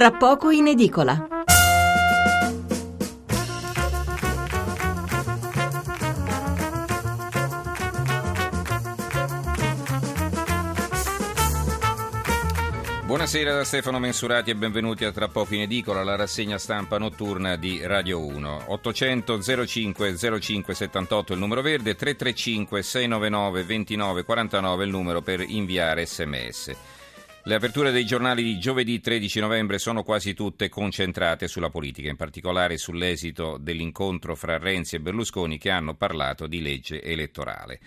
Tra poco in edicola. Buonasera da Stefano Mensurati e benvenuti a Tra poco in edicola, la rassegna stampa notturna di Radio 1. 800 05 05 78 il numero verde, 335 699 29 49 il numero per inviare sms. Le aperture dei giornali di giovedì 13 novembre sono quasi tutte concentrate sulla politica, in particolare sull'esito dell'incontro fra Renzi e Berlusconi che hanno parlato di legge elettorale.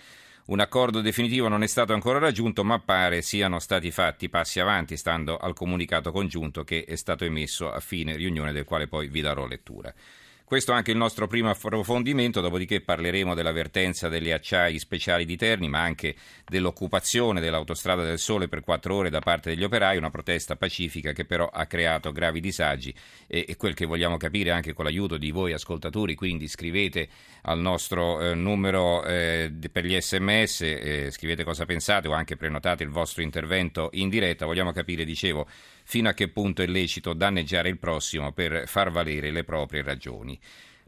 Un accordo definitivo non è stato ancora raggiunto, ma pare siano stati fatti passi avanti, stando al comunicato congiunto che è stato emesso a fine riunione del quale poi vi darò lettura. Questo è anche il nostro primo approfondimento, dopodiché parleremo dell'avvertenza delle acciai speciali di Terni, ma anche dell'occupazione dell'autostrada del Sole per quattro ore da parte degli operai, una protesta pacifica che però ha creato gravi disagi. E, e quel che vogliamo capire anche con l'aiuto di voi ascoltatori, quindi scrivete al nostro eh, numero eh, per gli sms, eh, scrivete cosa pensate o anche prenotate il vostro intervento in diretta, vogliamo capire, dicevo, fino a che punto è lecito danneggiare il prossimo per far valere le proprie ragioni.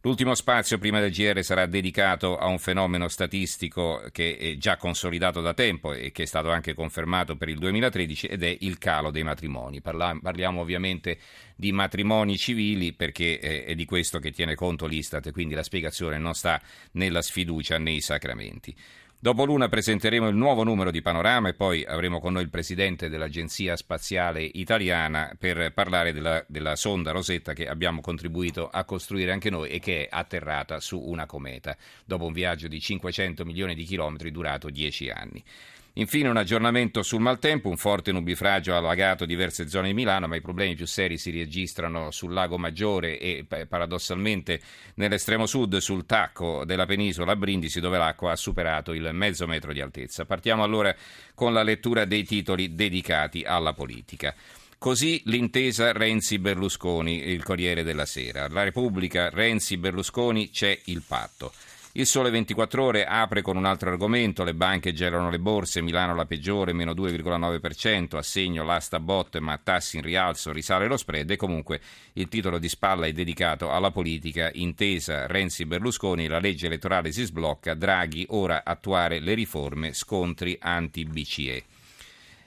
L'ultimo spazio prima del GR sarà dedicato a un fenomeno statistico che è già consolidato da tempo e che è stato anche confermato per il 2013 ed è il calo dei matrimoni. parliamo ovviamente di matrimoni civili perché è di questo che tiene conto l'Istat, quindi la spiegazione non sta nella sfiducia nei sacramenti. Dopo l'una presenteremo il nuovo numero di Panorama e poi avremo con noi il presidente dell'Agenzia Spaziale Italiana per parlare della, della, sonda Rosetta che abbiamo contribuito a costruire anche noi e che è atterrata su una cometa dopo un viaggio di 500 milioni di chilometri durato 10 anni. Infine un aggiornamento sul maltempo, un forte nubifragio ha allagato diverse zone di Milano, ma i problemi più seri si registrano sul lago Maggiore e paradossalmente nell'estremo sud sul tacco della penisola Brindisi dove l'acqua ha superato il mezzo metro di altezza. Partiamo allora con la lettura dei titoli dedicati alla politica. Così l'intesa Renzi-Berlusconi, il Corriere della Sera. La Repubblica, Renzi-Berlusconi, c'è il patto. Il Sole 24 Ore apre con un altro argomento, le banche gelano le borse, Milano la peggiore, meno 2,9%, assegno l'asta bot ma tassi in rialzo, risale lo spread e comunque il titolo di spalla è dedicato alla politica intesa Renzi-Berlusconi, la legge elettorale si sblocca, Draghi ora attuare le riforme, scontri anti-BCE.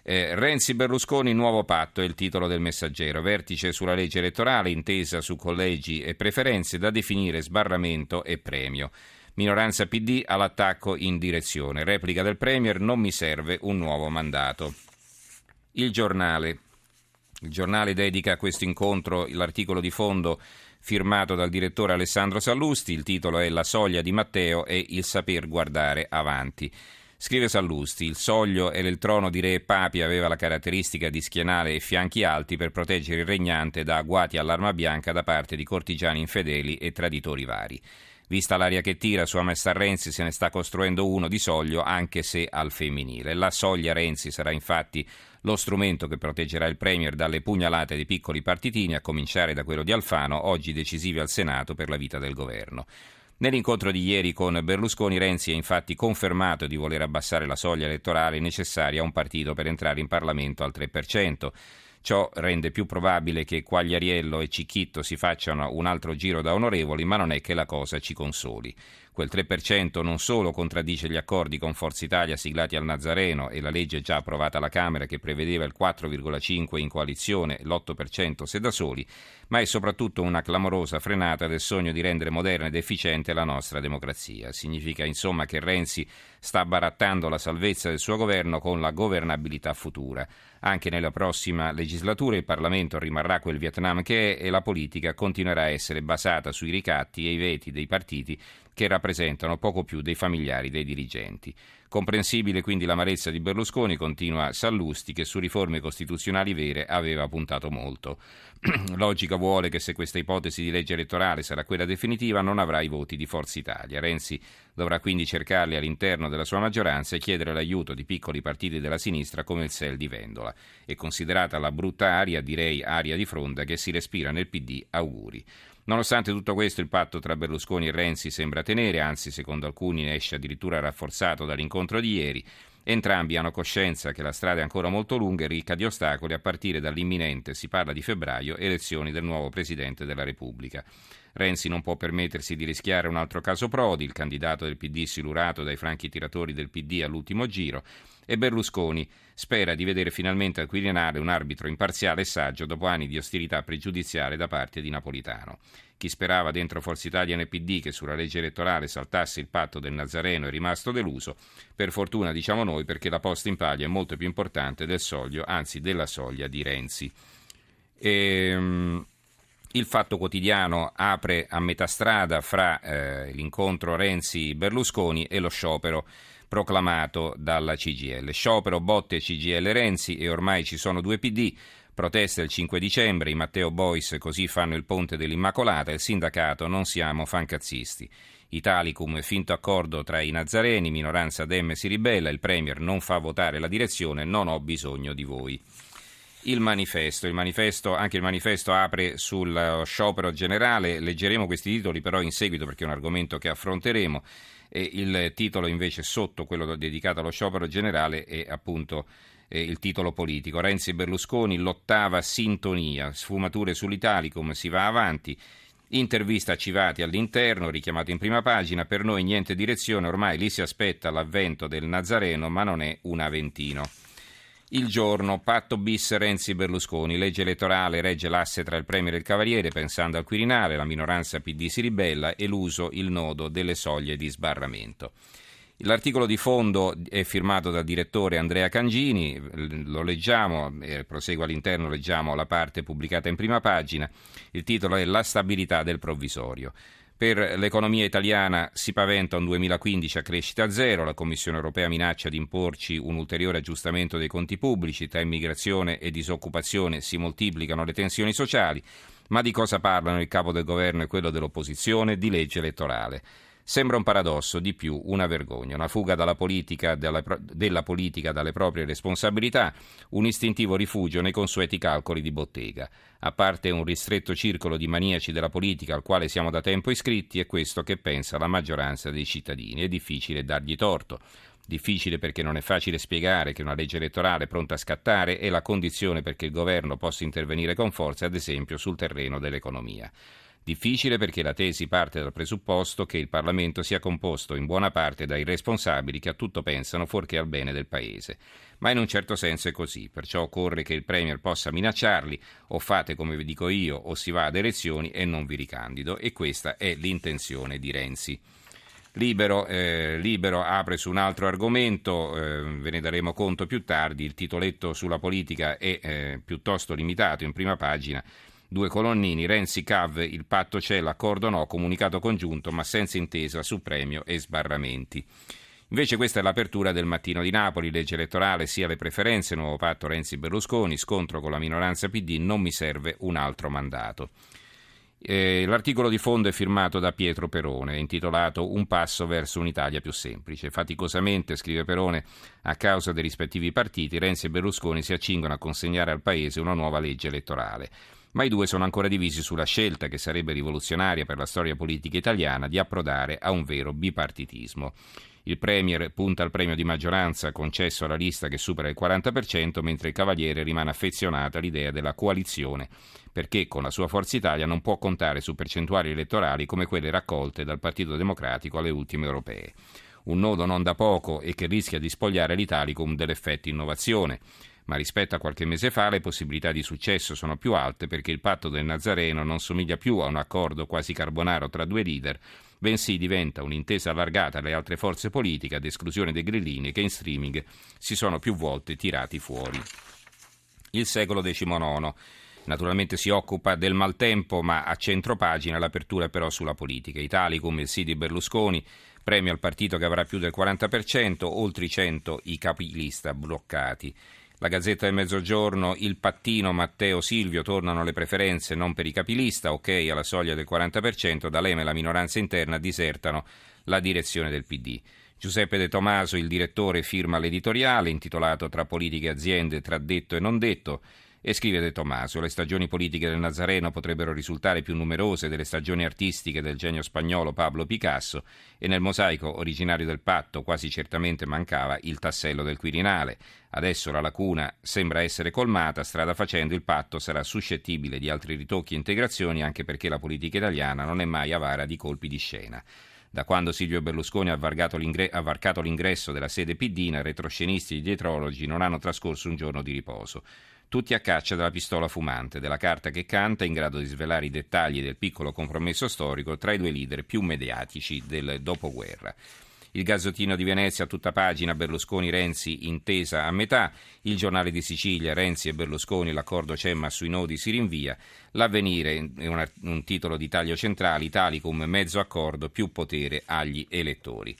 Eh, Renzi Berlusconi, nuovo patto è il titolo del messaggero. Vertice sulla legge elettorale, intesa su collegi e preferenze da definire sbarramento e premio. Minoranza PD all'attacco in direzione. Replica del Premier, non mi serve un nuovo mandato. Il giornale. Il giornale dedica a questo incontro l'articolo di fondo firmato dal direttore Alessandro Sallusti. Il titolo è La soglia di Matteo e il saper guardare avanti. Scrive Sallusti, il soglio e il trono di re e papi aveva la caratteristica di schienale e fianchi alti per proteggere il regnante da agguati all'arma bianca da parte di cortigiani infedeli e traditori vari. Vista l'aria che tira su Amesta Renzi se ne sta costruendo uno di soglio anche se al femminile. La soglia Renzi sarà infatti lo strumento che proteggerà il Premier dalle pugnalate dei piccoli partitini, a cominciare da quello di Alfano, oggi decisivi al Senato per la vita del governo. Nell'incontro di ieri con Berlusconi, Renzi ha infatti confermato di voler abbassare la soglia elettorale necessaria a un partito per entrare in Parlamento al 3%. Ciò rende più probabile che Quagliariello e Cicchitto si facciano un altro giro da onorevoli, ma non è che la cosa ci consoli. Quel 3% non solo contraddice gli accordi con Forza Italia siglati al Nazareno e la legge già approvata alla Camera che prevedeva il 4,5% in coalizione e l'8% se da soli, ma è soprattutto una clamorosa frenata del sogno di rendere moderna ed efficiente la nostra democrazia. Significa insomma che Renzi sta barattando la salvezza del suo governo con la governabilità futura. Anche nella prossima legislatura il Parlamento rimarrà quel Vietnam che è e la politica continuerà a essere basata sui ricatti e i veti dei partiti che rappresentano poco più dei familiari dei dirigenti. Comprensibile quindi l'amarezza di Berlusconi, continua Sallusti, che su riforme costituzionali vere aveva puntato molto. Logica vuole che se questa ipotesi di legge elettorale sarà quella definitiva non avrà i voti di Forza Italia. Renzi dovrà quindi cercarli all'interno della sua maggioranza e chiedere l'aiuto di piccoli partiti della sinistra come il SEL di Vendola. È considerata la brutta aria, direi aria di fronda, che si respira nel PD. Auguri. Nonostante tutto questo, il patto tra Berlusconi e Renzi sembra tenere, anzi, secondo alcuni, ne esce addirittura rafforzato dall'incontro di ieri Entrambi hanno coscienza che la strada è ancora molto lunga e ricca di ostacoli a partire dall'imminente, si parla di febbraio, elezioni del nuovo Presidente della Repubblica. Renzi non può permettersi di rischiare un altro caso Prodi, il candidato del PD silurato dai franchi tiratori del PD all'ultimo giro, e Berlusconi spera di vedere finalmente al Quirinale un arbitro imparziale e saggio dopo anni di ostilità pregiudiziale da parte di Napolitano. Chi sperava dentro Forza Italia nel PD che sulla legge elettorale saltasse il patto del Nazareno è rimasto deluso, per fortuna diciamo noi perché la posta in paglia è molto più importante del soglio, anzi della soglia di Renzi. E, ehm, il Fatto Quotidiano apre a metà strada fra eh, l'incontro Renzi-Berlusconi e lo sciopero proclamato dalla CGL. Sciopero Botte CGL Renzi e ormai ci sono due PD. Protesta il 5 dicembre, i Matteo Boys così fanno il ponte dell'Immacolata, il sindacato non siamo fancazzisti. Italicum, finto accordo tra i Nazareni, minoranza Dem si ribella, il Premier non fa votare la direzione, non ho bisogno di voi il manifesto. il manifesto. Anche il manifesto apre sul sciopero generale, leggeremo questi titoli però in seguito perché è un argomento che affronteremo. E il titolo invece sotto quello dedicato allo sciopero generale è appunto eh, il titolo politico. Renzi e Berlusconi, l'ottava sintonia, sfumature sull'Italicum, si va avanti. Intervista a Civati all'interno, richiamato in prima pagina, per noi niente direzione, ormai lì si aspetta l'avvento del Nazareno, ma non è un Aventino. Il giorno, patto bis Renzi Berlusconi, legge elettorale regge l'asse tra il Premier e il Cavaliere, pensando al Quirinale, la minoranza PD si ribella, eluso il nodo delle soglie di sbarramento. L'articolo di fondo è firmato dal direttore Andrea Cangini, lo leggiamo, prosegue all'interno, leggiamo la parte pubblicata in prima pagina, il titolo è La stabilità del provvisorio. Per l'economia italiana si paventa un 2015 a crescita zero, la Commissione europea minaccia di imporci un ulteriore aggiustamento dei conti pubblici, tra immigrazione e disoccupazione si moltiplicano le tensioni sociali, ma di cosa parlano il capo del governo e quello dell'opposizione? Di legge elettorale. Sembra un paradosso, di più una vergogna, una fuga politica, della, della politica dalle proprie responsabilità, un istintivo rifugio nei consueti calcoli di bottega. A parte un ristretto circolo di maniaci della politica al quale siamo da tempo iscritti, è questo che pensa la maggioranza dei cittadini. È difficile dargli torto. Difficile perché non è facile spiegare che una legge elettorale pronta a scattare è la condizione perché il governo possa intervenire con forza, ad esempio, sul terreno dell'economia. Difficile perché la tesi parte dal presupposto che il Parlamento sia composto in buona parte dai responsabili che a tutto pensano fuorché al bene del Paese. Ma in un certo senso è così, perciò occorre che il Premier possa minacciarli o fate come vi dico io o si va ad elezioni e non vi ricandido e questa è l'intenzione di Renzi. Libero, eh, Libero, apre su un altro argomento, eh, ve ne daremo conto più tardi, il titoletto sulla politica è eh, piuttosto limitato in prima pagina Due colonnini, Renzi Cav, il patto c'è, l'accordo no, comunicato congiunto, ma senza intesa su premio e sbarramenti. Invece questa è l'apertura del mattino di Napoli, legge elettorale, sia le preferenze, nuovo patto Renzi-Berlusconi, scontro con la minoranza PD, non mi serve un altro mandato. Eh, l'articolo di fondo è firmato da Pietro Perone, intitolato Un passo verso un'Italia più semplice. Faticosamente, scrive Perone, a causa dei rispettivi partiti, Renzi e Berlusconi si accingono a consegnare al Paese una nuova legge elettorale ma i due sono ancora divisi sulla scelta, che sarebbe rivoluzionaria per la storia politica italiana, di approdare a un vero bipartitismo. Il Premier punta al premio di maggioranza concesso alla lista che supera il 40%, mentre il Cavaliere rimane affezionato all'idea della coalizione, perché con la sua Forza Italia non può contare su percentuali elettorali come quelle raccolte dal Partito Democratico alle ultime europee. Un nodo non da poco e che rischia di spogliare l'Italicum dell'effetto innovazione ma rispetto a qualche mese fa le possibilità di successo sono più alte perché il patto del Nazareno non somiglia più a un accordo quasi carbonaro tra due leader, bensì diventa un'intesa allargata alle altre forze politiche ad esclusione dei grillini che in streaming si sono più volte tirati fuori. Il secolo XIX. Naturalmente si occupa del maltempo, ma a centro pagina l'apertura però sulla politica. Italicum, il sì di Berlusconi, premio al partito che avrà più del 40%, oltre i 100 i capilista bloccati. La Gazzetta del Mezzogiorno, il pattino Matteo Silvio tornano le preferenze non per i capilista, ok alla soglia del 40%, D'Alema e la minoranza interna disertano la direzione del PD. Giuseppe De Tomaso, il direttore, firma l'editoriale intitolato Tra politica e aziende, tra detto e non detto. E scrive De Tomaso, le stagioni politiche del Nazareno potrebbero risultare più numerose delle stagioni artistiche del genio spagnolo Pablo Picasso e nel mosaico originario del patto quasi certamente mancava il tassello del Quirinale. Adesso la lacuna sembra essere colmata, strada facendo il patto sarà suscettibile di altri ritocchi e integrazioni anche perché la politica italiana non è mai avara di colpi di scena. Da quando Silvio Berlusconi ha varcato, l'ingre- ha varcato l'ingresso della sede piddina, retroscenisti e dietrologi non hanno trascorso un giorno di riposo tutti a caccia della pistola fumante, della carta che canta, in grado di svelare i dettagli del piccolo compromesso storico tra i due leader più mediatici del dopoguerra. Il Gazzottino di Venezia a tutta pagina, Berlusconi-Renzi intesa a metà, il giornale di Sicilia, Renzi e Berlusconi, l'accordo c'è ma sui nodi si rinvia, l'avvenire è un, un titolo di taglio centrale, Italicum mezzo accordo, più potere agli elettori.